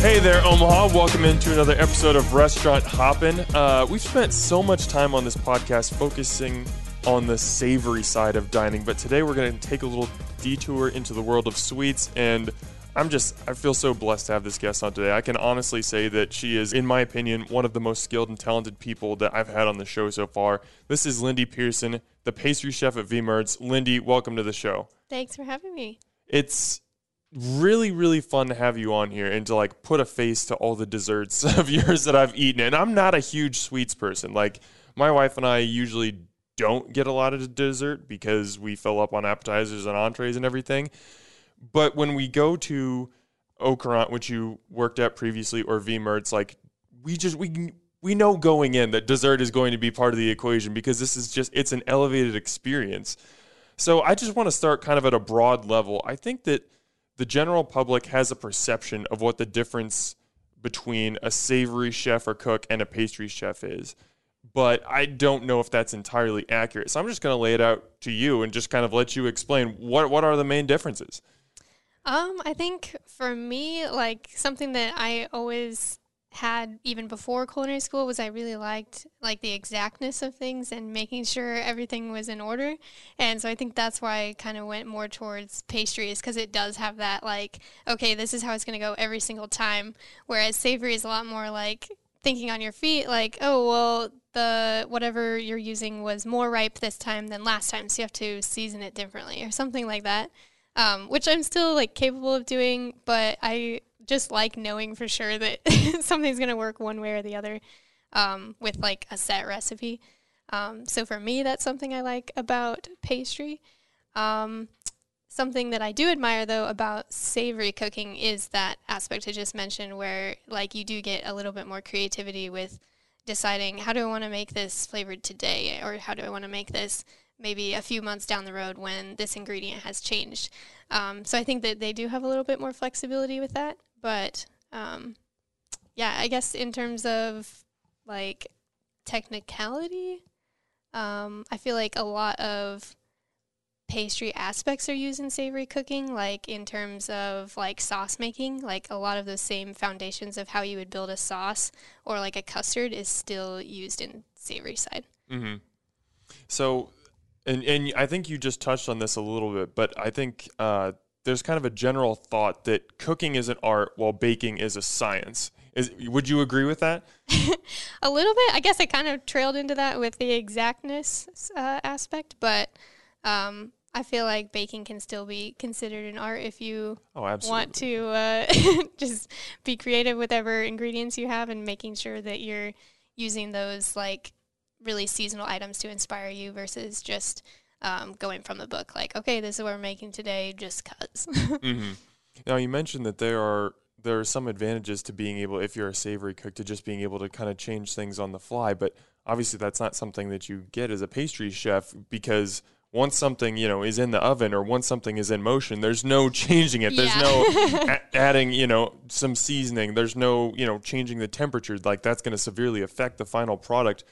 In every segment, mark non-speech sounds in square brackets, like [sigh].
Hey there, Omaha. Welcome into another episode of Restaurant Hoppin'. Uh, we've spent so much time on this podcast focusing on the savory side of dining, but today we're going to take a little detour into the world of sweets. And I'm just, I feel so blessed to have this guest on today. I can honestly say that she is, in my opinion, one of the most skilled and talented people that I've had on the show so far. This is Lindy Pearson, the pastry chef at V Mertz. Lindy, welcome to the show. Thanks for having me. It's really really fun to have you on here and to like put a face to all the desserts [laughs] of yours that I've eaten. And I'm not a huge sweets person. Like my wife and I usually don't get a lot of dessert because we fill up on appetizers and entrees and everything. But when we go to Au which you worked at previously or V Mertz like we just we we know going in that dessert is going to be part of the equation because this is just it's an elevated experience. So I just want to start kind of at a broad level. I think that the general public has a perception of what the difference between a savory chef or cook and a pastry chef is. But I don't know if that's entirely accurate. So I'm just going to lay it out to you and just kind of let you explain what what are the main differences. Um, I think for me, like something that I always had even before culinary school was I really liked like the exactness of things and making sure everything was in order. And so I think that's why I kind of went more towards pastries because it does have that like okay, this is how it's going to go every single time whereas savory is a lot more like thinking on your feet like, oh, well, the whatever you're using was more ripe this time than last time, so you have to season it differently or something like that. Um, which I'm still like capable of doing, but I just like knowing for sure that [laughs] something's going to work one way or the other um, with like a set recipe. Um, so for me, that's something I like about pastry. Um, something that I do admire though about savory cooking is that aspect I just mentioned, where like you do get a little bit more creativity with deciding how do I want to make this flavored today, or how do I want to make this maybe a few months down the road when this ingredient has changed. Um, so I think that they do have a little bit more flexibility with that. But um, yeah, I guess in terms of like technicality, um, I feel like a lot of pastry aspects are used in savory cooking, like in terms of like sauce making, like a lot of the same foundations of how you would build a sauce or like a custard is still used in savory side. Mm-hmm. So, and and I think you just touched on this a little bit, but I think uh, there's kind of a general thought that cooking is an art while baking is a science. Is, would you agree with that? [laughs] a little bit. I guess I kind of trailed into that with the exactness uh, aspect, but um, I feel like baking can still be considered an art if you oh, want to uh, [laughs] just be creative with whatever ingredients you have and making sure that you're using those like really seasonal items to inspire you versus just um, going from the book. Like, okay, this is what we're making today, just cause. [laughs] mm-hmm. Now you mentioned that there are there are some advantages to being able, if you're a savory cook, to just being able to kind of change things on the fly. But obviously, that's not something that you get as a pastry chef because once something you know is in the oven or once something is in motion there's no [laughs] changing it there's yeah. no [laughs] a- adding you know some seasoning there's no you know changing the temperature like that's going to severely affect the final product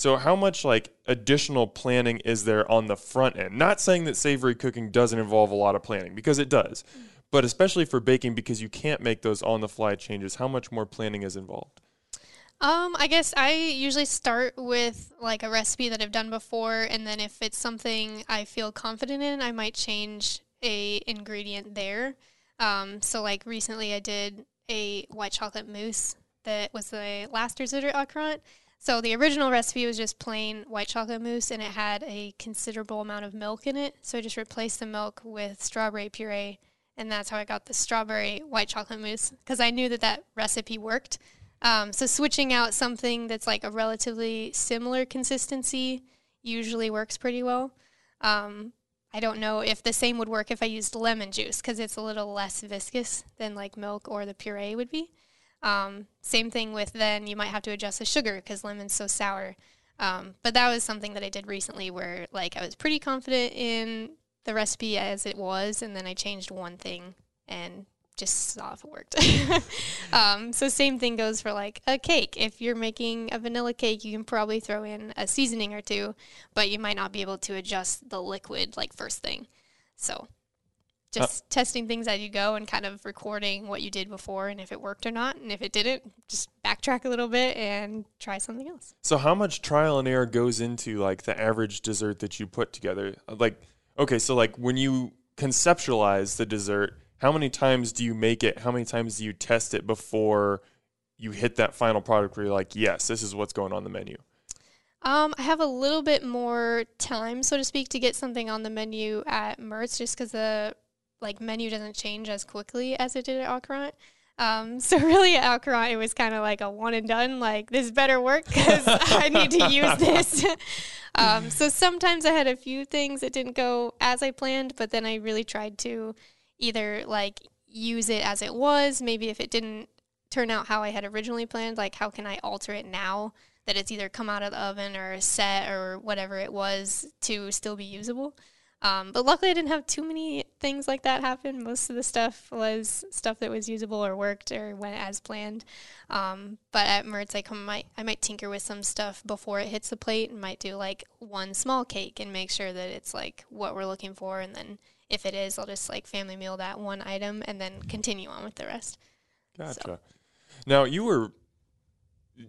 so how much like additional planning is there on the front end not saying that savory cooking doesn't involve a lot of planning because it does but especially for baking because you can't make those on the fly changes how much more planning is involved um, I guess I usually start with like a recipe that I've done before, and then if it's something I feel confident in, I might change a ingredient there. Um, so like recently, I did a white chocolate mousse that was the last dessert at Courant. So the original recipe was just plain white chocolate mousse, and it had a considerable amount of milk in it. So I just replaced the milk with strawberry puree, and that's how I got the strawberry white chocolate mousse because I knew that that recipe worked. Um, so switching out something that's like a relatively similar consistency usually works pretty well. Um, I don't know if the same would work if I used lemon juice because it's a little less viscous than like milk or the puree would be. Um, same thing with then you might have to adjust the sugar because lemon's so sour. Um, but that was something that I did recently where like I was pretty confident in the recipe as it was, and then I changed one thing and just saw if it worked. [laughs] um, so same thing goes for like a cake. If you're making a vanilla cake, you can probably throw in a seasoning or two, but you might not be able to adjust the liquid like first thing. So just uh, testing things as you go and kind of recording what you did before and if it worked or not. And if it didn't, just backtrack a little bit and try something else. So, how much trial and error goes into like the average dessert that you put together? Like, okay, so like when you conceptualize the dessert, how many times do you make it? How many times do you test it before you hit that final product where you're like, yes, this is what's going on the menu? Um, I have a little bit more time, so to speak, to get something on the menu at Mertz, just because the like menu doesn't change as quickly as it did at Au Um, [laughs] so really at Au it was kind of like a one and done. Like this better work because I need to use this. [laughs] um, so sometimes I had a few things that didn't go as I planned, but then I really tried to either like use it as it was. Maybe if it didn't turn out how I had originally planned, like how can I alter it now that it's either come out of the oven or set or whatever it was to still be usable. Um, but luckily, I didn't have too many things like that happen. Most of the stuff was stuff that was usable or worked or went as planned. Um, but at Mertz, I come might I might tinker with some stuff before it hits the plate and might do like one small cake and make sure that it's like what we're looking for. And then if it is, I'll just like family meal that one item and then continue on with the rest. Gotcha. So. Now you were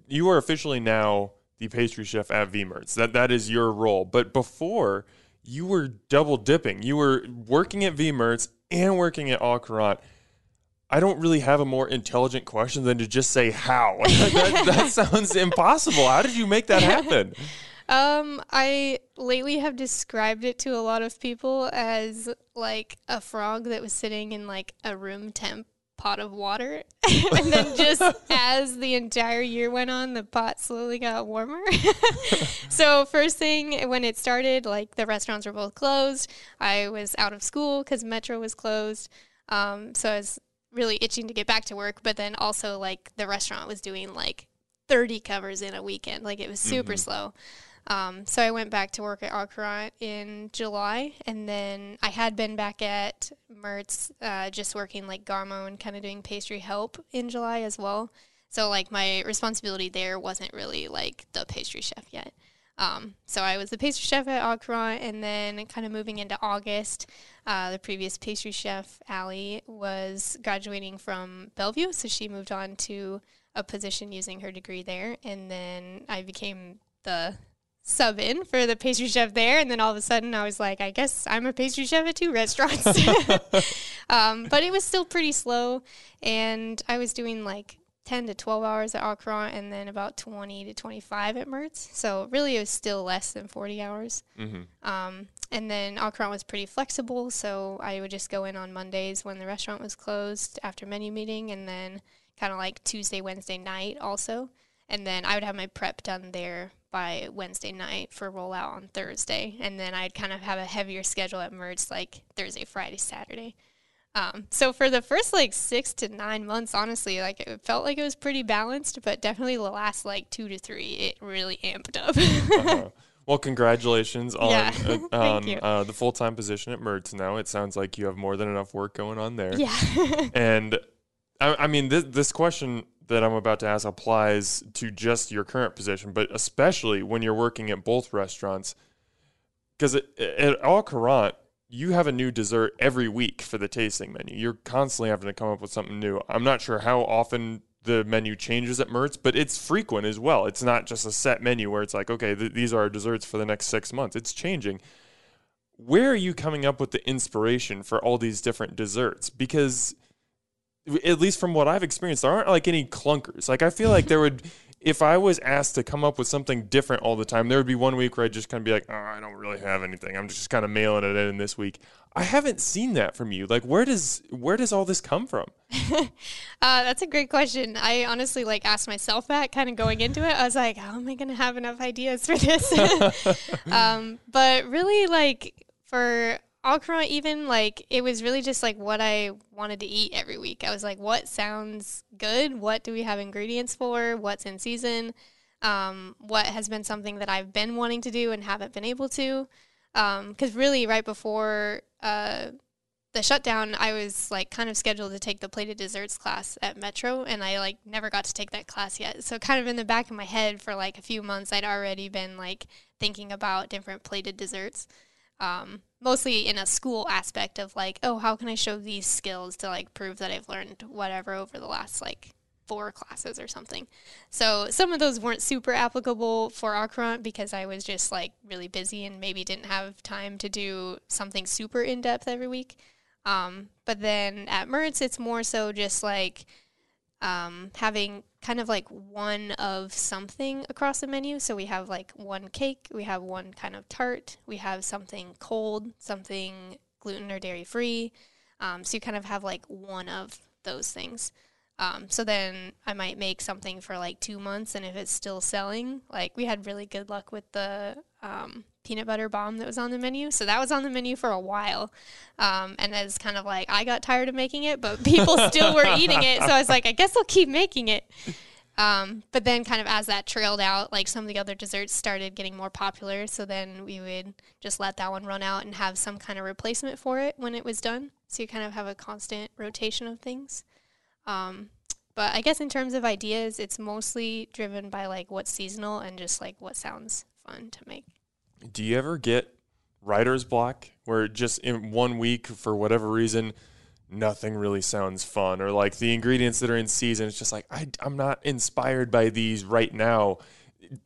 you are officially now the pastry chef at V Mertz. That that is your role. But before you were double dipping. You were working at V Mertz and working at Au Courant. I don't really have a more intelligent question than to just say how. [laughs] that, that [laughs] sounds impossible. How did you make that happen? [laughs] Um, I lately have described it to a lot of people as like a frog that was sitting in like a room temp pot of water. [laughs] and then just as the entire year went on, the pot slowly got warmer. [laughs] so, first thing when it started, like the restaurants were both closed. I was out of school because Metro was closed. Um, so, I was really itching to get back to work. But then also, like, the restaurant was doing like 30 covers in a weekend. Like, it was super mm-hmm. slow. Um, so I went back to work at Au in July, and then I had been back at Mertz, uh, just working like Garmo and kind of doing pastry help in July as well. So like my responsibility there wasn't really like the pastry chef yet. Um, so I was the pastry chef at Au and then kind of moving into August, uh, the previous pastry chef, Allie, was graduating from Bellevue, so she moved on to a position using her degree there, and then I became the sub in for the pastry chef there. And then all of a sudden I was like, I guess I'm a pastry chef at two restaurants. [laughs] [laughs] um, but it was still pretty slow. And I was doing like 10 to 12 hours at Courant and then about 20 to 25 at Mertz. So really it was still less than 40 hours. Mm-hmm. Um, and then Courant was pretty flexible. So I would just go in on Mondays when the restaurant was closed after menu meeting and then kind of like Tuesday, Wednesday night also. And then I would have my prep done there by Wednesday night for rollout on Thursday, and then I'd kind of have a heavier schedule at Mertz like Thursday, Friday, Saturday. Um, so for the first like six to nine months, honestly, like it felt like it was pretty balanced, but definitely the last like two to three, it really amped up. uh-huh. [laughs] Well, congratulations on yeah. uh, [laughs] on uh, the full time position at Mertz. Now it sounds like you have more than enough work going on there. Yeah, [laughs] and I, I mean this this question that I'm about to ask applies to just your current position, but especially when you're working at both restaurants. Because at Au Courant, you have a new dessert every week for the tasting menu. You're constantly having to come up with something new. I'm not sure how often the menu changes at Mertz, but it's frequent as well. It's not just a set menu where it's like, okay, th- these are our desserts for the next six months. It's changing. Where are you coming up with the inspiration for all these different desserts? Because at least from what I've experienced, there aren't like any clunkers. Like I feel like there would, if I was asked to come up with something different all the time, there would be one week where I'd just kind of be like, oh, I don't really have anything. I'm just kind of mailing it in this week. I haven't seen that from you. Like, where does where does all this come from? [laughs] uh, that's a great question. I honestly like asked myself that kind of going into it. I was like, how am I going to have enough ideas for this? [laughs] um, but really, like for Courant even like it was really just like what I wanted to eat every week. I was like, what sounds good? What do we have ingredients for? What's in season? Um, what has been something that I've been wanting to do and haven't been able to? Because um, really, right before uh, the shutdown, I was like kind of scheduled to take the plated desserts class at Metro, and I like never got to take that class yet. So kind of in the back of my head for like a few months, I'd already been like thinking about different plated desserts. Um, mostly in a school aspect of like, oh, how can I show these skills to like prove that I've learned whatever over the last like four classes or something. So some of those weren't super applicable for Au Courant because I was just like really busy and maybe didn't have time to do something super in depth every week. Um, but then at Mertz, it's more so just like um, having kind of like one of something across the menu. So we have like one cake, we have one kind of tart, we have something cold, something gluten or dairy free. Um, so you kind of have like one of those things. Um, so then I might make something for like two months, and if it's still selling, like we had really good luck with the um, peanut butter bomb that was on the menu. So that was on the menu for a while, um, and as kind of like I got tired of making it, but people still were eating it. So I was like, I guess I'll keep making it. Um, but then, kind of as that trailed out, like some of the other desserts started getting more popular. So then we would just let that one run out and have some kind of replacement for it when it was done. So you kind of have a constant rotation of things. Um, but I guess in terms of ideas, it's mostly driven by like what's seasonal and just like what sounds fun to make. Do you ever get writer's block where just in one week, for whatever reason, nothing really sounds fun, or like the ingredients that are in season, it's just like I, I'm not inspired by these right now.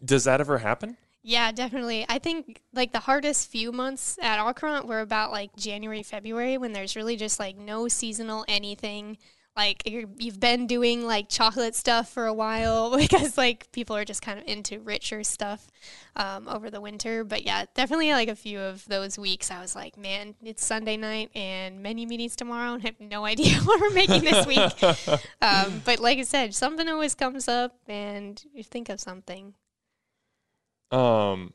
Does that ever happen? Yeah, definitely. I think like the hardest few months at Au Courant were about like January, February when there's really just like no seasonal anything like you have been doing like chocolate stuff for a while [laughs] because like people are just kind of into richer stuff um, over the winter. But yeah definitely like a few of those weeks i was like man it's sunday night and menu meetings tomorrow and I have no [laughs] idea what we're making this week. [laughs] Um, but like i said something always comes up and you think of something. Um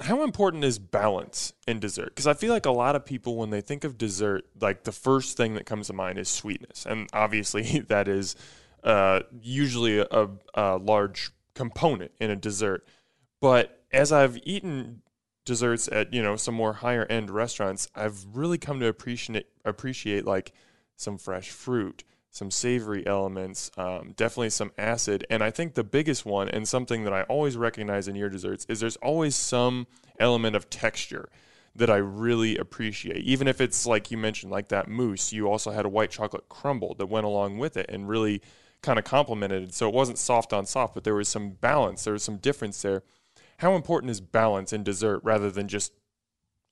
how important is balance in dessert? Because I feel like a lot of people, when they think of dessert, like the first thing that comes to mind is sweetness, and obviously [laughs] that is uh, usually a, a, large component in a dessert. But as I've eaten desserts at you know some more higher end restaurants, I've really come to appreciate appreciate like some fresh fruit, some savory elements, um, definitely some acid. And I think the biggest one, and something that I always recognize in your desserts, is there's always some element of texture that I really appreciate. Even if it's like you mentioned, like that mousse, you also had a white chocolate crumble that went along with it and really kind of complemented it. So it wasn't soft on soft, but there was some balance, there was some difference there. How important is balance in dessert rather than just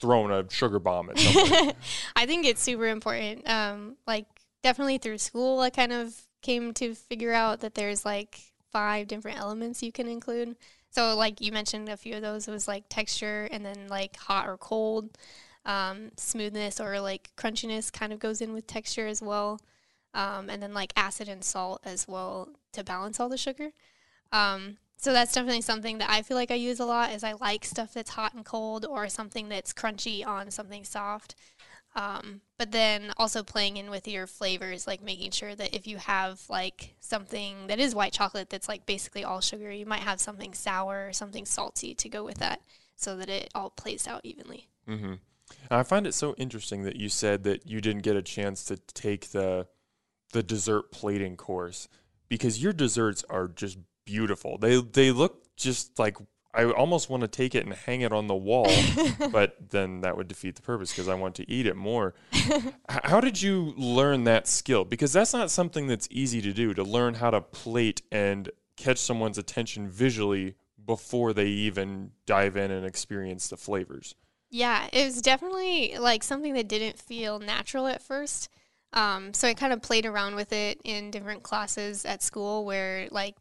throwing a sugar bomb at something? [laughs] I think it's super important. Um, like definitely through school, I kind of came to figure out that there's like five different elements you can include. So, like you mentioned, a few of those was like texture, and then like hot or cold, um, smoothness or like crunchiness kind of goes in with texture as well, um, and then like acid and salt as well to balance all the sugar. Um, so that's definitely something that I feel like I use a lot. Is I like stuff that's hot and cold, or something that's crunchy on something soft. Um, but then also playing in with your flavors, like making sure that if you have like something that is white chocolate that's like basically all sugar, you might have something sour or something salty to go with that so that it all plays out evenly. Mm-hmm. I find it so interesting that you said that you didn't get a chance to take the the dessert plating course because your desserts are just beautiful. They they look just like I almost want to take it and hang it on the wall, [laughs] but then that would defeat the purpose because I want to eat it more. [laughs] how did you learn that skill? Because that's not something that's easy to do to learn how to plate and catch someone's attention visually before they even dive in and experience the flavors. Yeah, it was definitely like something that didn't feel natural at first. Um, so I kind of played around with it in different classes at school where like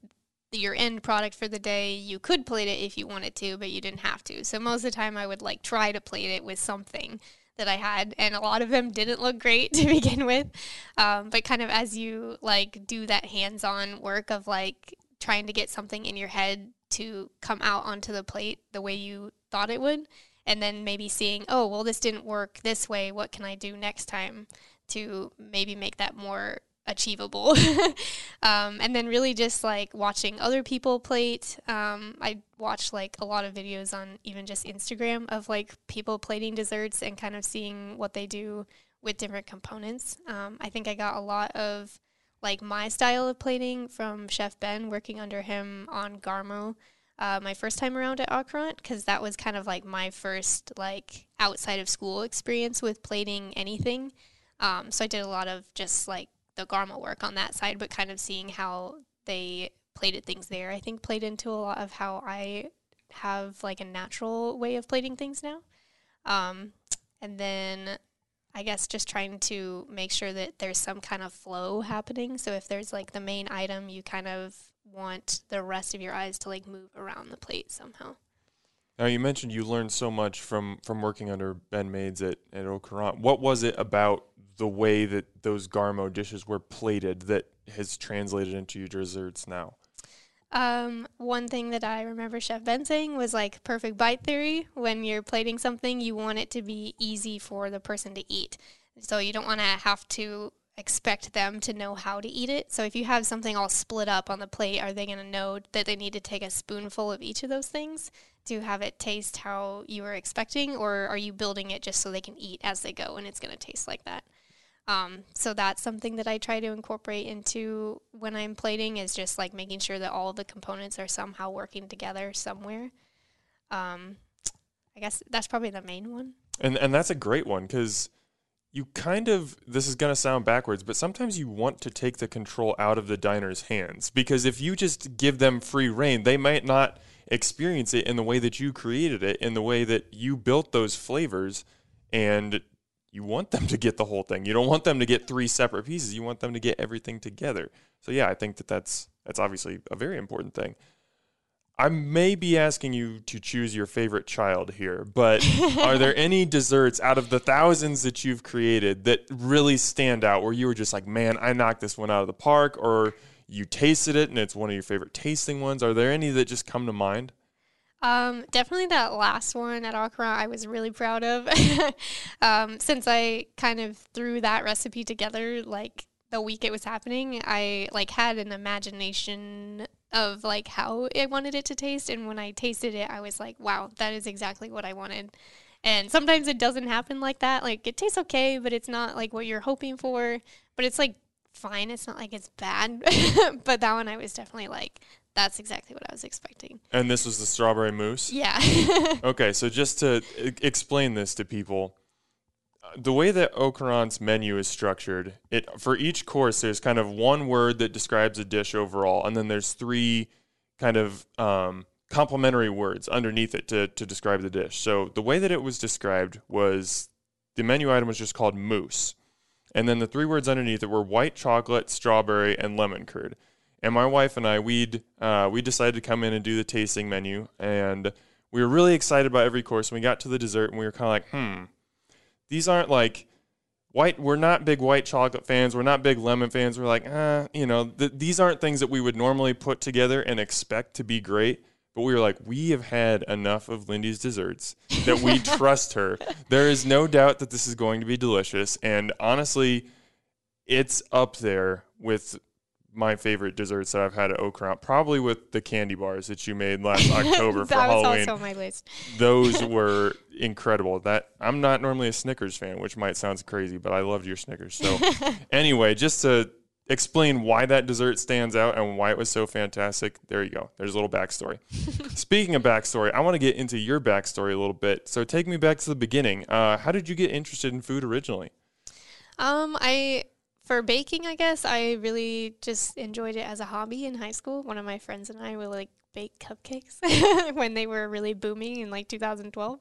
your end product for the day. You could plate it if you wanted to, but you didn't have to. So most of the time, I would like try to plate it with something that I had, and a lot of them didn't look great [laughs] to begin with. Um, but kind of as you like do that hands-on work of like trying to get something in your head to come out onto the plate the way you thought it would, and then maybe seeing, oh, well, this didn't work this way. What can I do next time to maybe make that more achievable. [laughs] um, and then really just like watching other people plate. Um, I watched like a lot of videos on even just Instagram of like people plating desserts and kind of seeing what they do with different components. Um, I think I got a lot of like my style of plating from Chef Ben, working under him on Garmo. uh, my first time around at Au Courant because that was kind of like my first like outside of school experience with plating anything. Um, so I did a lot of just like the Garmo work on that side, but kind of seeing how they plated things there, I think played into a lot of how I have like a natural way of plating things now. Um, and then I guess just trying to make sure that there's some kind of flow happening. So if there's like the main item, you kind of want the rest of your eyes to like move around the plate somehow. Now you mentioned you learned so much from from working under Ben Maides at at Courant. What was it about the way that those Garmo dishes were plated that has translated into your desserts now? Um, one thing that I remember Chef Ben saying was like perfect bite theory. When you're plating something, you want it to be easy for the person to eat. So you don't want to have to expect them to know how to eat it. So if you have something all split up on the plate, are they going to know that they need to take a spoonful of each of those things to have it taste how you were expecting? Or are you building it just so they can eat as they go and it's going to taste like that? Um, so that's something that I try to incorporate into when I'm plating is just like making sure that all the components are somehow working together somewhere. Um, I guess that's probably the main one. And and that's a great one because you kind of this is going to sound backwards, but sometimes you want to take the control out of the diner's hands because if you just give them free reign, they might not experience it in the way that you created it, in the way that you built those flavors and you want them to get the whole thing. You don't want them to get three separate pieces. You want them to get everything together. So yeah, I think that that's that's obviously a very important thing. I may be asking you to choose your favorite child here, but [laughs] are there any desserts out of the thousands that you've created that really stand out where you were just like, man, I knocked this one out of the park, or you tasted it and it's one of your favorite tasting ones? Are there any that just come to mind? Um, definitely that last one at Au Courant I was really proud of. [laughs] um, since I kind of threw that recipe together like the week it was happening, I like had an imagination of like how I wanted it to taste and when I tasted it I was like, wow, that is exactly what I wanted. And sometimes it doesn't happen like that. Like it tastes okay, but it's not like what you're hoping for. But it's like fine. It's not like it's bad. [laughs] but that one I was definitely like, that's exactly what I was expecting. And this was the strawberry mousse? Yeah. [laughs] okay, so [laughs] just to explain this to people, uh, the way that Au menu is structured, it for each course there's kind of one word that describes a dish overall, and then there's three kind of um, complementary words underneath it to, to describe the dish. So the way that it was described was the menu item was just called mousse. And then the three words underneath it were white chocolate, strawberry, and lemon curd and my wife and I we'd uh, we decided to come in and do the tasting menu, and we were really excited about every course. And we got to the dessert, and we were kind of like, hmm, these aren't like white. We're not big white chocolate fans. We're not big lemon fans. We're like, ah, you know, th- these aren't things that we would normally put together and expect to be great. But we were like, we have had enough of Lindy's desserts that we [laughs] trust her. There is no doubt that this is going to be delicious, and honestly, it's up there with my favorite desserts that I've had at Courant, probably with the candy bars that you made last [laughs] October for Halloween. Also my list. Those [laughs] were incredible. That I'm not normally a Snickers fan, which might sound crazy, but I loved your Snickers. So [laughs] anyway, just to explain why that dessert stands out and why it was so fantastic, there you go. There's a little backstory. Speaking of backstory, I want to get into your backstory a little bit. So take me back to the beginning. Uh, how did you get interested in food originally? Um, I for baking, I guess I really just enjoyed it as a hobby in high school. One of my friends and I would like bake cupcakes [laughs] when they were really booming in like 2012.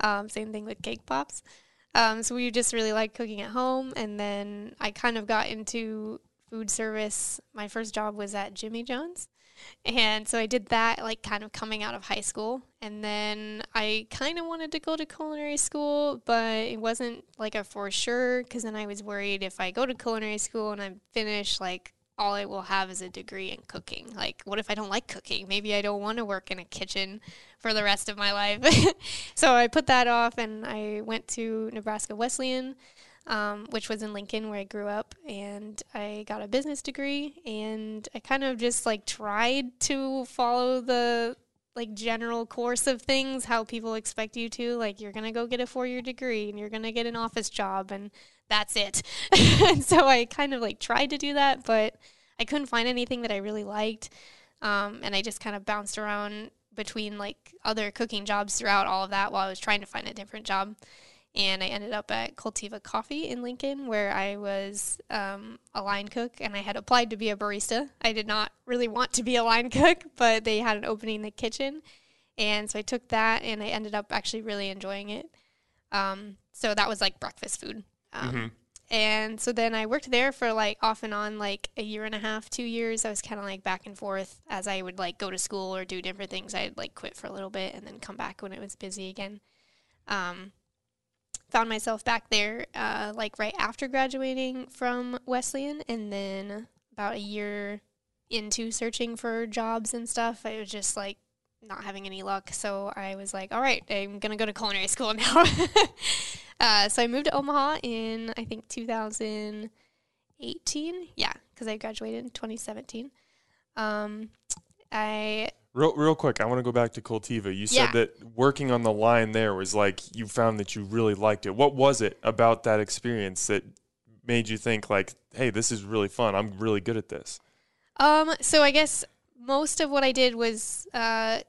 Um, same thing with cake pops. Um, so we just really liked cooking at home. And then I kind of got into food service. My first job was at Jimmy John's. And so I did that like kind of coming out of high school. And then I kind of wanted to go to culinary school, but it wasn't like a for sure because then I was worried if I go to culinary school and I'm finished, like all I will have is a degree in cooking. Like, what if I don't like cooking? Maybe I don't want to work in a kitchen for the rest of my life. [laughs] so I put that off and I went to Nebraska Wesleyan um, which was in Lincoln where I grew up, and I got a business degree, and I kind of just like tried to follow the like general course of things how people expect you to like you're gonna go get a four-year degree and you're gonna get an office job and that's it [laughs] and so i kind of like tried to do that but i couldn't find anything that i really liked um, and i just kind of bounced around between like other cooking jobs throughout all of that while I was trying to find a different job. And I ended up at Cultiva Coffee in Lincoln, where I was um, a line cook and I had applied to be a barista. I did not really want to be a line [laughs] cook, but they had an opening in the kitchen. And so I took that and I ended up actually really enjoying it. Um, so that was like breakfast food. Um, Mhm. And so then I worked there for like off and on like a year and a half, two years. I was kind of like back and forth as I would like go to school or do different things. I'd like quit for a little bit and then come back when it was busy again. Um, found myself back there uh, like right after graduating from Wesleyan and then about a year into searching for jobs and stuff. I was just like not having any luck. So I was like, all right, I'm to go to culinary [laughs] school now. [laughs] uh, so I moved to Omaha in, I think, 2018. Yeah, because I graduated in 2017. Um, I Real, real quick, I want to go back to Cultiva. You said Yeah. that working on the line there was like you found that you really liked it. What was it about that experience that made you think like, "Hey, this is really fun. I'm really good at this." Um, so I guess most of what I did was uh,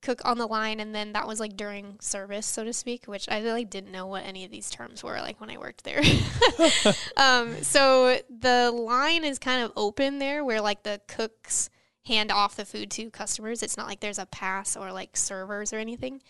cook on the line, and then that was like during service, so to speak, which I really didn't know what any of these terms were like when I worked there. [laughs] um, so the line is kind of open there, where like the cooks hand off the food to customers. It's not like there's a pass or like servers or anything.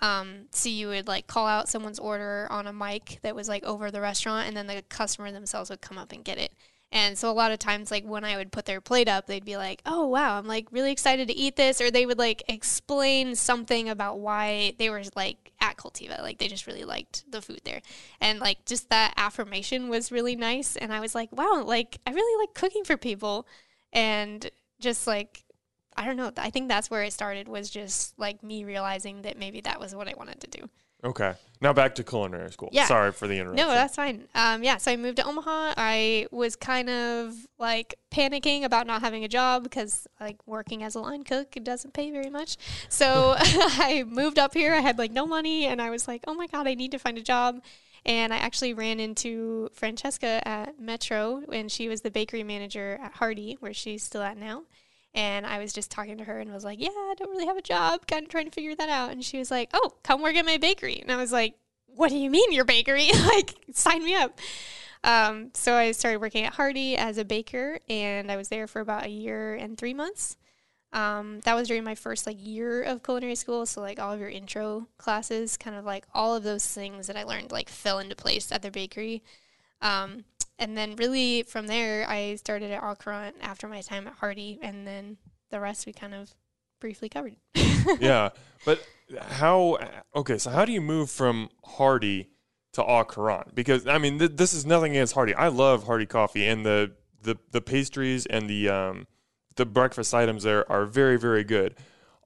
Um, so you would like call out someone's order on a mic that was like over the restaurant, and then the customer themselves would come up and get it. And so a lot of times, like when I would put their plate up, they'd be like, "Oh wow, I'm like really excited to eat this," or they would like explain something about why they were like at Cultiva, like they just really liked the food there, and like just that affirmation was really nice. And I was like, "Wow, like I really like cooking for people," and just like I don't know, I think that's where it started was just like me realizing that maybe that was what I wanted to do. Okay. Now back to culinary school. Yeah. Sorry for the interruption. No, that's fine. Um, yeah, so I moved to Omaha. I was kind of like panicking about not having a job because like working as a line cook it doesn't pay very much. So [laughs] I moved up here. I had like no money, and I was like, oh my god, I need to find a job. And I actually ran into Francesca at Metro, and she was the bakery manager at Hardy, where she's still at now. And I was just talking to her and was like, Yeah, I don't really have a job, kind of trying to figure that out. And she was like, Oh, come work at my bakery. And I was like, What do you mean your bakery? [laughs] like, sign me up. Um, so I started working at Hardy as a baker, and I was there for about a year and three months. Um, that was during my first like year of culinary school. So like all of your intro classes, kind of like all of those things that I learned like fell into place at the bakery. Um, and then really from there, I started at Au after my time at Hardy, and then the rest we kind of briefly covered. [laughs] yeah, but how? Okay, so how do you move from Hardy to Courant? Because I mean, th- this is nothing against Hardy. I love Hardy coffee, and the the the pastries and the um the breakfast items there are very very good.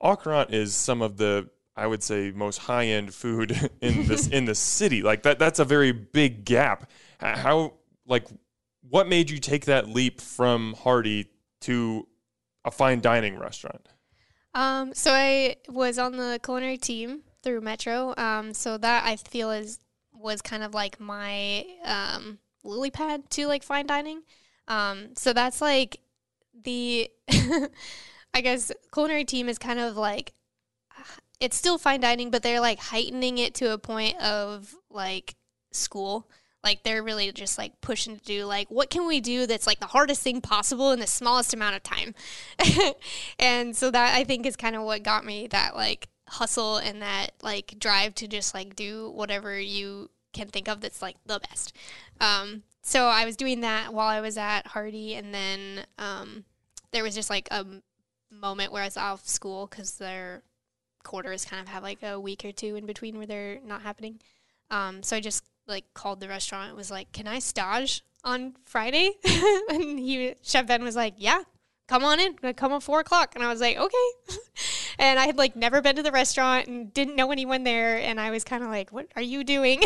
Au Courant is some of the I would say most high end food [laughs] in this [laughs] in the city. Like that that's a very big gap. How like what made you take that leap from Hardy to a fine dining restaurant? Um, so I was on the culinary team through Metro. Um, so that I feel is was kind of like my um, lily pad to like fine dining. Um, so that's like the [laughs] I guess culinary team is kind of like it's still fine dining, but they're like heightening it to a point of like school. Like they're really just like pushing to do like what can we do that's like the hardest thing possible in the smallest amount of time. [laughs] and so that I think is kind of what got me that like hustle and that like drive to just like do whatever you can think of that's like the best. Um, so I was doing that while I was at Hardy, and then um, there was just like a moment where I was off school because their quarters kind of have like a week or two in between where they're not happening. Um, so I just like called the restaurant. and was like, "Can I stage on Friday?" [laughs] and he, Chef Ben, was like, "Yeah, come on in. Come at four o'clock." And I was like, "Okay." [laughs] and I had like never been to the restaurant and didn't know anyone there, and I was kind of like, "What are you doing?"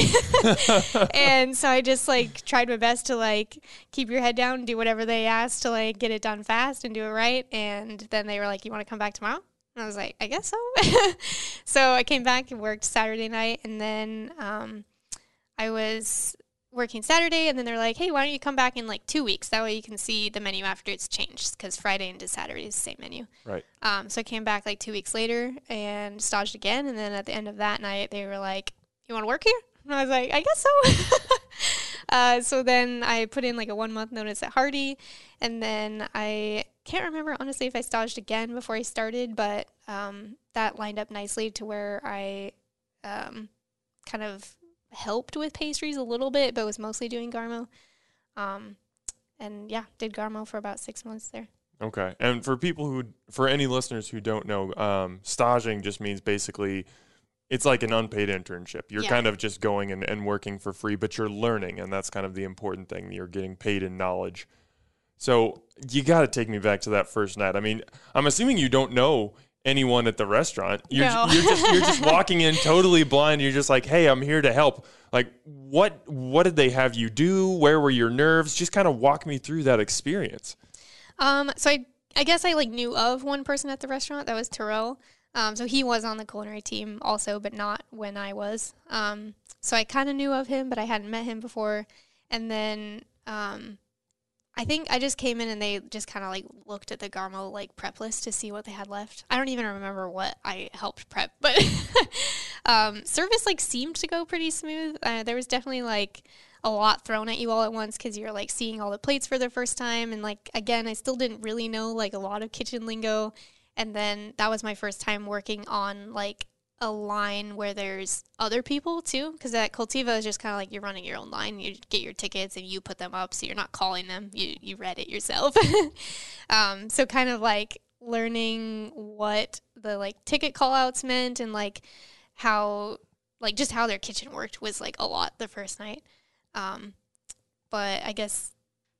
[laughs] and so I just like tried my best to like keep your head down, do whatever they asked to like get it done fast and do it right. And then they were like, "You want to come back tomorrow?" And I was like, "I guess so." [laughs] so I came back and worked Saturday night, and then um, I was working Saturday, and then they're like, "Hey, why don't you come back in like two weeks? That way you can see the menu after it's changed because Friday into Saturday is the same menu." Right. Um, so I came back like two weeks later and staged again, and then at the end of that night, they were like, "You want to work here?" And I was like, "I guess so." [laughs] uh, so then I put in like a one month notice at Hardy, and then I can't remember honestly if I staged again before I started, but um, that lined up nicely to where I um, kind of helped with pastries a little bit, but was mostly doing Garmo. Um, and yeah, did Garmo for about six months there. Okay. And for people who, for any listeners who don't know, um, staging just means basically it's like an unpaid internship. You're Yeah. kind of just going and, and working for free, but you're learning. And that's kind of the important thing. You're getting paid in knowledge. So you got to take me back to that first night. I mean, I'm assuming you don't know anyone at the restaurant. You're, No. you're just you're just [laughs] walking in totally blind. You're just like, "Hey, I'm here to help." Like, what what did they have you do? Where were your nerves? Just kind of walk me through that experience. Um, so I I guess I like knew of one person at the restaurant that was Terrell. Um, so he was on the culinary team also, but not when I was. Um, so I kind of knew of him, but I hadn't met him before. And then um, I think I just came in and they just kind of like looked at the Garmo like prep list to see what they had left. I don't even remember what I helped prep, but [laughs] um, service like seemed to go pretty smooth. Uh, there was definitely like a lot thrown at you all at once because you're like seeing all the plates for the first time and like again i still didn't really know like a lot of kitchen lingo and then that was my first time working on like a line where there's other people too because at Cultiva is just kind of like you're running your own line you get your tickets and you put them up so you're not calling them you you read it yourself [laughs] um, so kind of like learning what the like ticket call outs meant and like how like just how their kitchen worked was like a lot the first night um, but I guess,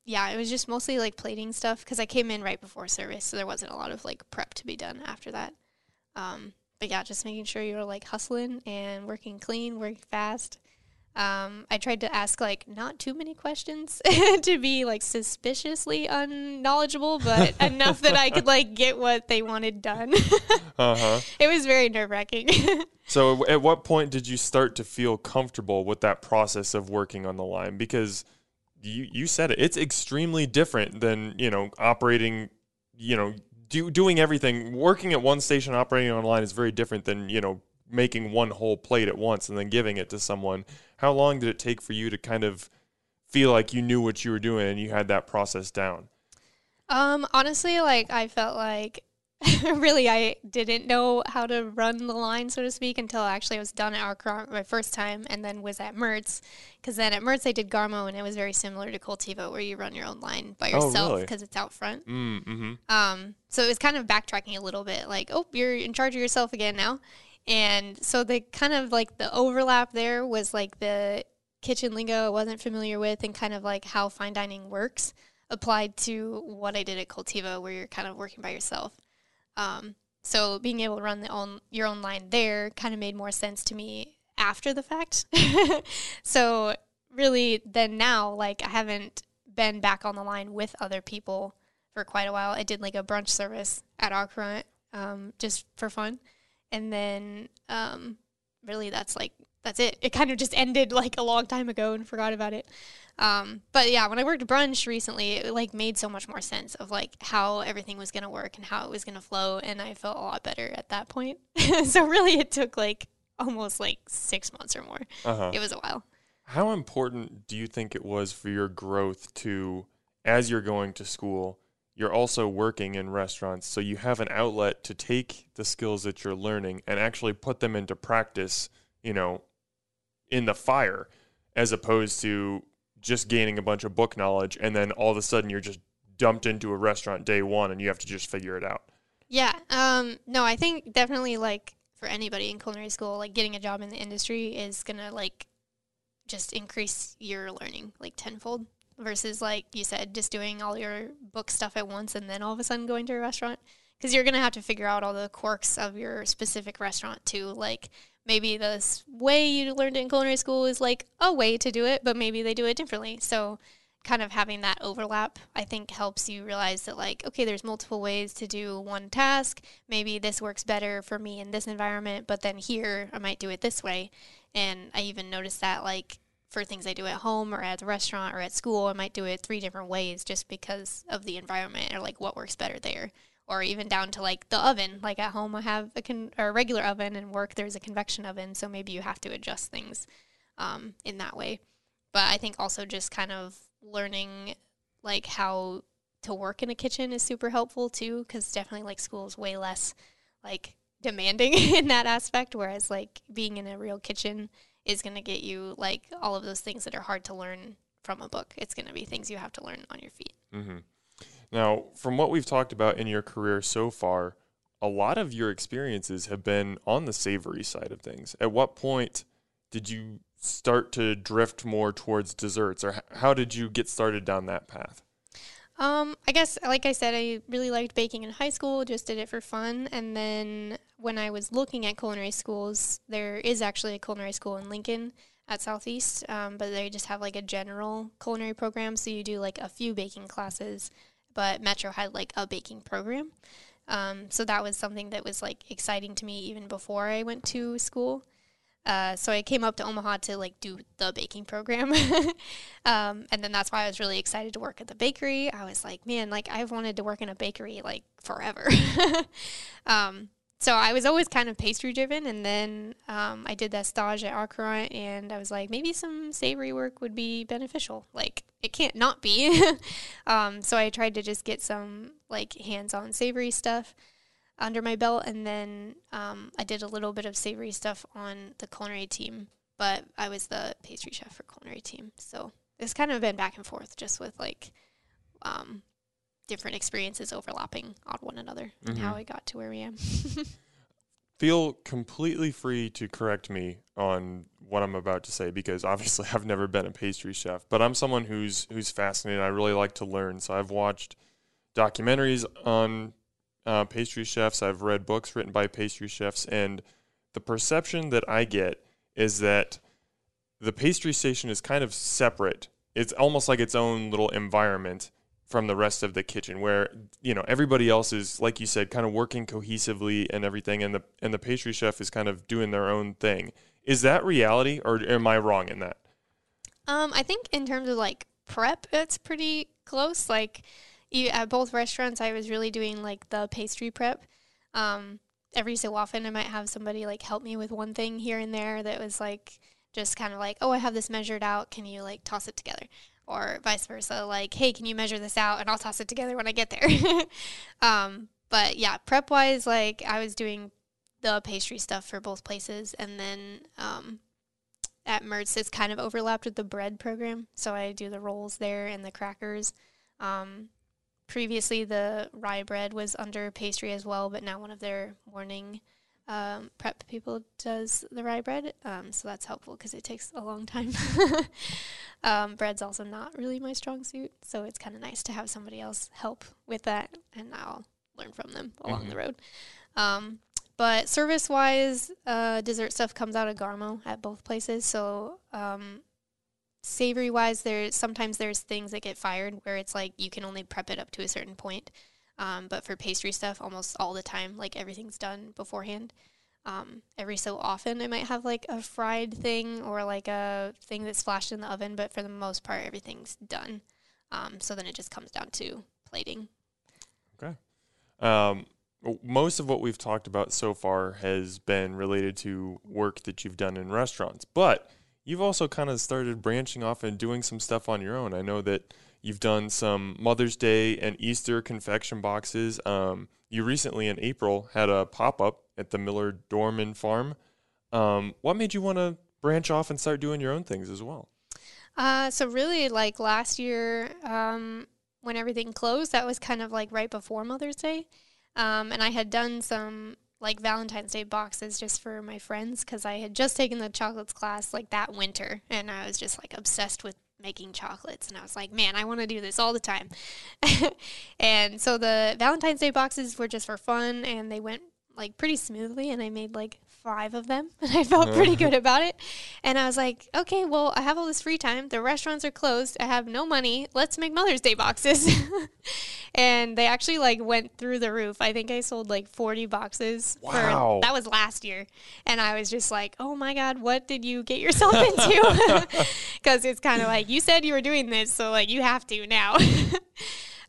yeah, it was just mostly like plating stuff because I came in right before service, so there wasn't a lot of like prep to be done after that. Um, but yeah, just making sure you're like hustling and working clean, working fast. Um, I tried to ask like not too many questions [laughs] to be like suspiciously unknowledgeable, but [laughs] enough that I could like get what they wanted done. [laughs] Uh huh. it was very nerve wracking. So, at what point did you start to feel comfortable with that process of working on the line? Because you you said it, it's extremely different than you know operating. You know, do, doing everything, working at one station, operating online is very different than you know making one whole plate at once and then giving it to someone. How long did it take for you to kind of feel like you knew what you were doing and you had that process down? Um, honestly, like I felt like [laughs] really I didn't know how to run the line, so to speak, until actually I was done at Au Courant my first time, and then was at Mertz. Because then at Mertz I did Garmo, and it was very similar to Cultiva, where you run your own line by Oh, yourself really? because it's out front. Mm, mm-hmm. Um, so it was kind of backtracking a little bit, like, oh, you're in charge of yourself again now. And so the kind of like the overlap there was like the kitchen lingo I wasn't familiar with and kind of like how fine dining works applied to what I did at Cultiva, where you're kind of working by yourself. Um, so being able to run the own your own line there kind of made more sense to me after the fact. [laughs] so really, then now, like I haven't been back on the line with other people for quite a while. I did like a brunch service at Au Courant, um, just for fun, and then um, really that's like that's it. It kind of just ended like a long time ago and forgot about it. Um, but yeah, when I worked brunch recently, it like made so much more sense of like how everything was gonna work and how it was gonna flow, and I felt a lot better at that point. [laughs] so really, it took like almost like six months or more. Uh-huh. It was a while. How important do you think it was for your growth to, as you're going to school, you're also working in restaurants, so you have an outlet to take the skills that you're learning and actually put them into practice, you know, in the fire, as opposed to just gaining a bunch of book knowledge and then all of a sudden you're just dumped into a restaurant day one and you have to just figure it out. Yeah. Um, no, I think definitely like for anybody in culinary school, like getting a job in the industry is gonna like just increase your learning like tenfold versus like you said, just doing all your book stuff at once and then all of a sudden going to a restaurant. Because you're gonna have to figure out all the quirks of your specific restaurant too. Like maybe this way you learned in culinary school is like a way to do it, but maybe they do it differently. So kind of having that overlap i think helps you realize that like okay there's multiple ways to do one task maybe this works better for me in this environment but then here i might do it this way and i even noticed that like for things I do at home or at the restaurant or at school, I might do it three different ways just because of the environment or like what works better there. Or even down to like the oven. Like at home, I have a, con- or a regular oven, and work there's a convection oven, so maybe you have to adjust things um, in that way. But I think also just kind of learning like how to work in a kitchen is super helpful too, because definitely like school is way less like demanding [laughs] in that aspect, whereas like being in a real kitchen is going to get you like all of those things that are hard to learn from a book. It's going to be things you have to learn on your feet. Mm-hmm. Now, from what we've talked about in your career so far, a lot of your experiences have been on the savory side of things. At what point did you start to drift more towards desserts, or how did you get started down that path? Um, I guess, like I said, I really liked baking in high school, just did it for fun. And then when I was looking at culinary schools, there is actually a culinary school in Lincoln at Southeast, um, but they just have like a general culinary program. So you do like a few baking classes, but Metro had like a baking program. Um, so that was something that was like exciting to me even before I went to school. Uh, so I came up to Omaha to like do the baking program, [laughs] um, and then that's why I was really excited to work at the bakery. I was like, man, like I've wanted to work in a bakery like forever. [laughs] um, so I was always kind of pastry driven, and then um, I did that stage at Au Courant, and I was like, maybe some savory work would be beneficial. Like it can't not be. [laughs] Um, so I tried to just get some like hands on savory stuff under my belt, and then um, I did a little bit of savory stuff on the culinary team. But I was the pastry chef for culinary team, so it's kind of been back and forth, just with like um, different experiences overlapping on one another, mm-hmm. and how I got to where we am. [laughs] Feel completely free to correct me on what I'm about to say because obviously [laughs] I've never been a pastry chef, but I'm someone who's who's fascinated. I really like to learn, so I've watched documentaries on uh, pastry chefs. I've read books written by pastry chefs, and the perception that I get is that the pastry station is kind of separate. It's almost like its own little environment from the rest of the kitchen where you know everybody else is like you said kind of working cohesively and everything and the and the pastry chef is kind of doing their own thing is that reality or am i wrong in that um i think in terms of like prep it's pretty close like at both restaurants, I was really doing like the pastry prep. Um, every so often, I might have somebody like help me with one thing here and there that was like just kind of like, oh, I have this measured out. Can you like toss it together? Or vice versa, like, hey, can you measure this out and I'll toss it together when I get there. [laughs] um, but yeah, prep wise, like I was doing the pastry stuff for both places, and then um, at Mertz, it's kind of overlapped with the bread program, so I do the rolls there and the crackers. Um, previously the rye bread was under pastry as well, but now one of their morning um, prep people does the rye bread, um, so that's helpful because it takes a long time. [laughs] um, bread's also not really my strong suit, so it's kind of nice to have somebody else help with that, and I'll learn from them along mm-hmm. the road. Um, but service wise, uh, dessert stuff comes out of Garmo at both places, so um, savory wise, there's sometimes there's things that get fired where it's like you can only prep it up to a certain point. Um, but for pastry stuff, almost all the time, like everything's done beforehand. Um, every so often, I might have like a fried thing or like a thing that's flashed in the oven, but for the most part, everything's done. Um, so then it just comes down to plating. Okay. Um, most of what we've talked about so far has been related to work that you've done in restaurants, but you've also kind of started branching off and doing some stuff on your own. I know that you've done some Mother's Day and Easter confection boxes. Um, you recently, in April, had a pop up at the Miller Dorman Farm. Um, what made you want to branch off and start doing your own things as well? Uh, so really, like last year, um, when everything closed, that was kind of like right before Mother's Day, um, and I had done some like Valentine's Day boxes just for my friends because I had just taken the chocolates class like that winter. And I was just like obsessed with making chocolates. And I was like, man, I want to do this all the time. [laughs] and so the Valentine's Day boxes were just for fun and they went like pretty smoothly. And I made like five of them [laughs] and I felt pretty good about it. And I was like, okay, well, I have all this free time. The restaurants are closed. I have no money. Let's make Mother's Day boxes. [laughs] and they actually like went through the roof. I think I sold like 40 boxes. Wow. For, that was last year. And I was just like, oh my God, what did you get yourself into? [laughs] Because it's kind of like, you said you were doing this, so like you have to now.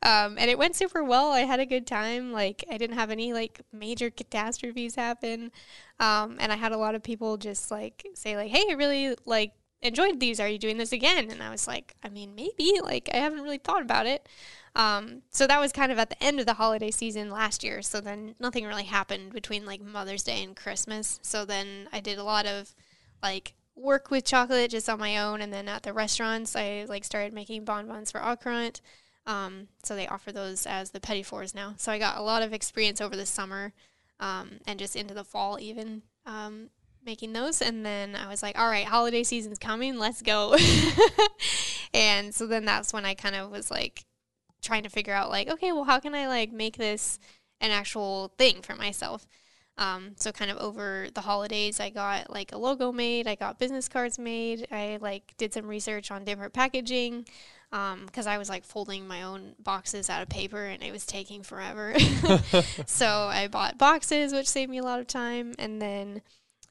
Um, and it went super well. I had a good time. Like I didn't have any like major catastrophes happen. Um, and I had a lot of people just like say like, "Hey, I really like enjoyed these. Are you doing this again?" And I was like, "I mean, maybe. Like I haven't really thought about it." Um, so that was kind of at the end of the holiday season last year. So then nothing really happened between like Mother's Day and Christmas. So then I did a lot of like work with chocolate just on my own, and then at the restaurants I like started making bonbons for Au Courant. Um, so they offer those as the petit fours now. So I got a lot of experience over the summer um, and just into the fall even um, making those. And then I was like, all right, holiday season's coming, let's go. [laughs] and so then that's when I kind of was like trying to figure out like, okay, well, how can I like make this an actual thing for myself? Um, so kind of over the holidays, I got like a logo made, I got business cards made, I like did some research on different packaging because um, I was like folding my own boxes out of paper and it was taking forever. [laughs] [laughs] so I bought boxes, which saved me a lot of time, and then.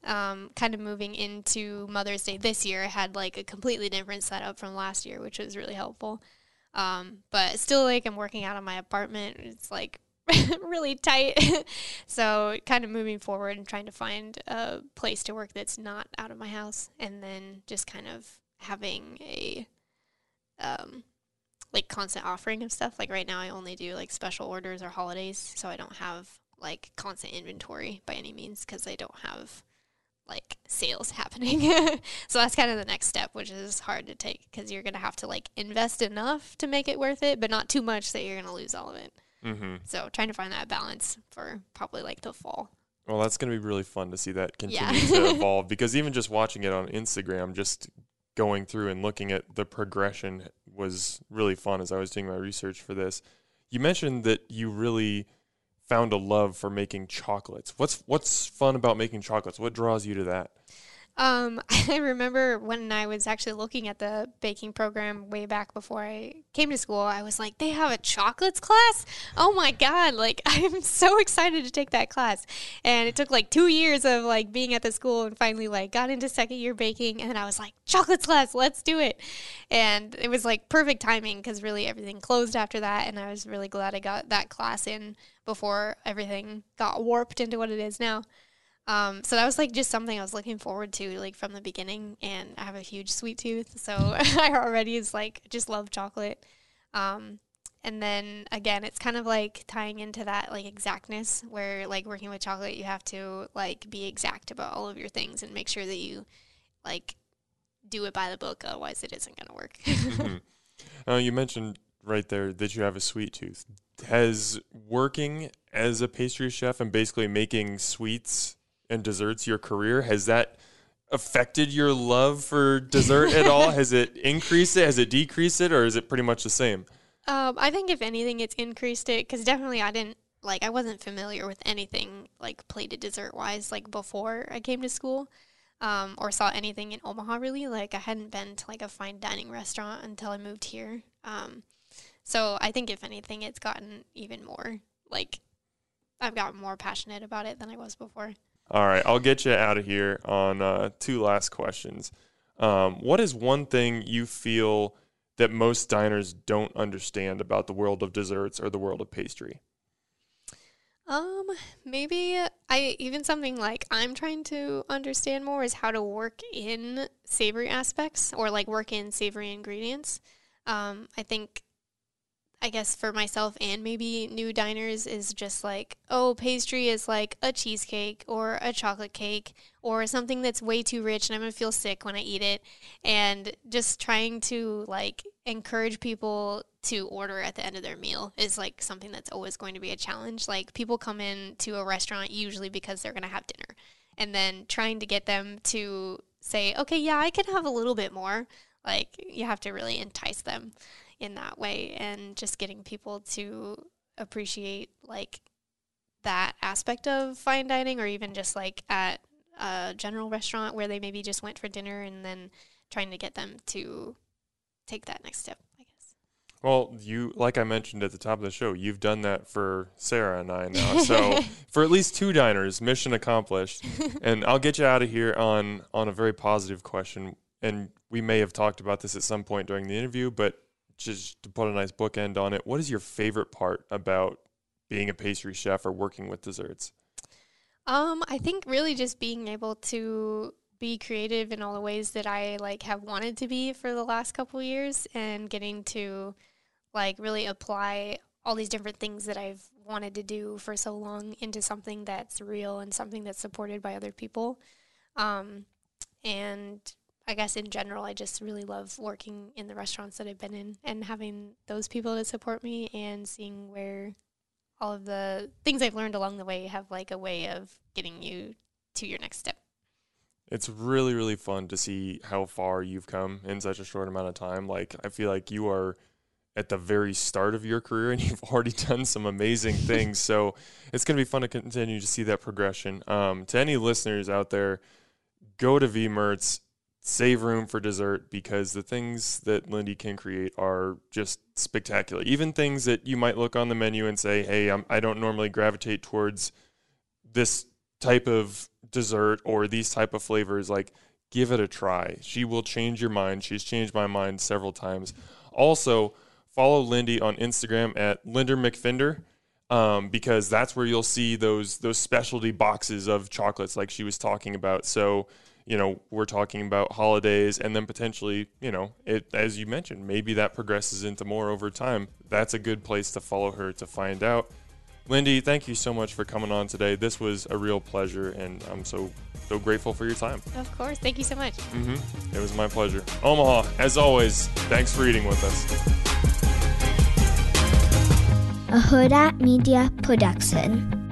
Um, kind of moving into Mother's Day this year, I had like a completely different setup from last year, which was really helpful. Um, but still, like I'm working out of my apartment. It's like [laughs] really tight. so kind of moving forward and trying to find a place to work that's not out of my house and then just kind of having a um like constant offering of stuff. Like right now I only do like special orders or holidays, so I don't have like constant inventory by any means cuz I don't have like sales [laughs] happening. so that's kind of the next step, which is hard to take because you're going to have to like invest enough to make it worth it, but not too much that you're going to lose all of it. Mm-hmm. So trying to find that balance for probably like the fall. Well, that's going to be really fun to see that continue yeah. to [laughs] evolve because even just watching it on Instagram, just going through and looking at the progression was really fun as I was doing my research for this. You mentioned that you really found a love for making chocolates. What's what's fun about making chocolates? What draws you to that? Um, [laughs] I remember when I was actually looking at the baking program way back before I came to school, I was like, they have a chocolates class? Oh my God. Like, [laughs] I'm so excited to take that class. And it took like two years of like being at the school and finally like got into second year baking. And then I was like, chocolates class, let's do it. And it was like perfect timing because really everything closed after that. And I was really glad I got that class in before everything got warped into what it is now. Um, so that was like just something I was looking forward to like from the beginning. And I have a huge sweet tooth, so [laughs] I already is like just love chocolate. Um, and then again, it's kind of like tying into that like exactness where like working with chocolate, you have to like be exact about all of your things and make sure that you like do it by the book. Otherwise, it isn't going to work. mm-hmm. [laughs] uh, you mentioned right there that you have a sweet tooth. Has working as a pastry chef and basically making sweets and desserts your career? Has that affected your love for dessert at all? Has it increased it? Has it decreased it or is it pretty much the same? Um, i think if anything it's increased it because definitely i didn't like i wasn't familiar with anything like plated dessert wise like before i came to school um, or saw anything in omaha really. Like i hadn't been to like a fine dining restaurant until i moved here. Um, so i think if anything it's gotten even more like i've gotten more passionate about it than i was before all right, I'll get you out of here on uh, two last questions. Um, what is one thing you feel that most diners don't understand about the world of desserts or the world of pastry? Um, maybe I even something like I'm trying to understand more is how to work in savory aspects or like work in savory ingredients. Um, I think I guess for myself and maybe new diners is just like, oh, pastry is like a cheesecake or a chocolate cake or something that's way too rich and I'm going to feel sick when I eat it. And just trying to like encourage people to order at the end of their meal is like something that's always going to be a challenge. Like people come in to a restaurant usually because they're going to have dinner. And then trying to get them to say, okay, yeah, I can have a little bit more. Like you have to really entice them in that way and just getting people to appreciate like that aspect of fine dining or even just like at a general restaurant where they maybe just went for dinner and then trying to get them to take that next step, I guess. Well, you like I mentioned at the top of the show, you've done that for Sarah and I now. [laughs] So for at least two diners, mission accomplished. [laughs] and I'll get you out of here on on a very positive question. And we may have talked about this at some point during the interview, but just to put a nice bookend on it, what is your favorite part about being a pastry chef or working with desserts? Um, I think really just being able to be creative in all the ways that I like have wanted to be for the last couple years and getting to like really apply all these different things that I've wanted to do for so long into something that's real and something that's supported by other people. Um, and I guess in general, I just really love working in the restaurants that I've been in and having those people to support me and seeing where all of the things I've learned along the way have like a way of getting you to your next step. It's really, really fun to see how far you've come in such a short amount of time. Like, I feel like you are at the very start of your career and [laughs] you've already done some amazing [laughs] things. so it's going to be fun to continue to see that progression. Um, to any listeners out there, go to V Mertz, save room for dessert because the things that Lindy can create are just spectacular. Even things that you might look on the menu and say, hey, I'm, I do not normally gravitate towards this type of dessert or these type of flavors like give it a try. She will change your mind. She's changed my mind several times. Also follow lindy on instagram at linder mcfinder um, because that's where you'll see those those specialty boxes of chocolates like she was talking about. So you know we're talking about holidays and then potentially you know it as you mentioned maybe that progresses into more over time that's a good place to follow her to find out Lindy, thank you so much for coming on today. This was a real pleasure, and I'm so so grateful for your time. Of course, thank you so much. Mm-hmm. It was my pleasure. Omaha, as always, thanks for eating with us. A Huda Media Production.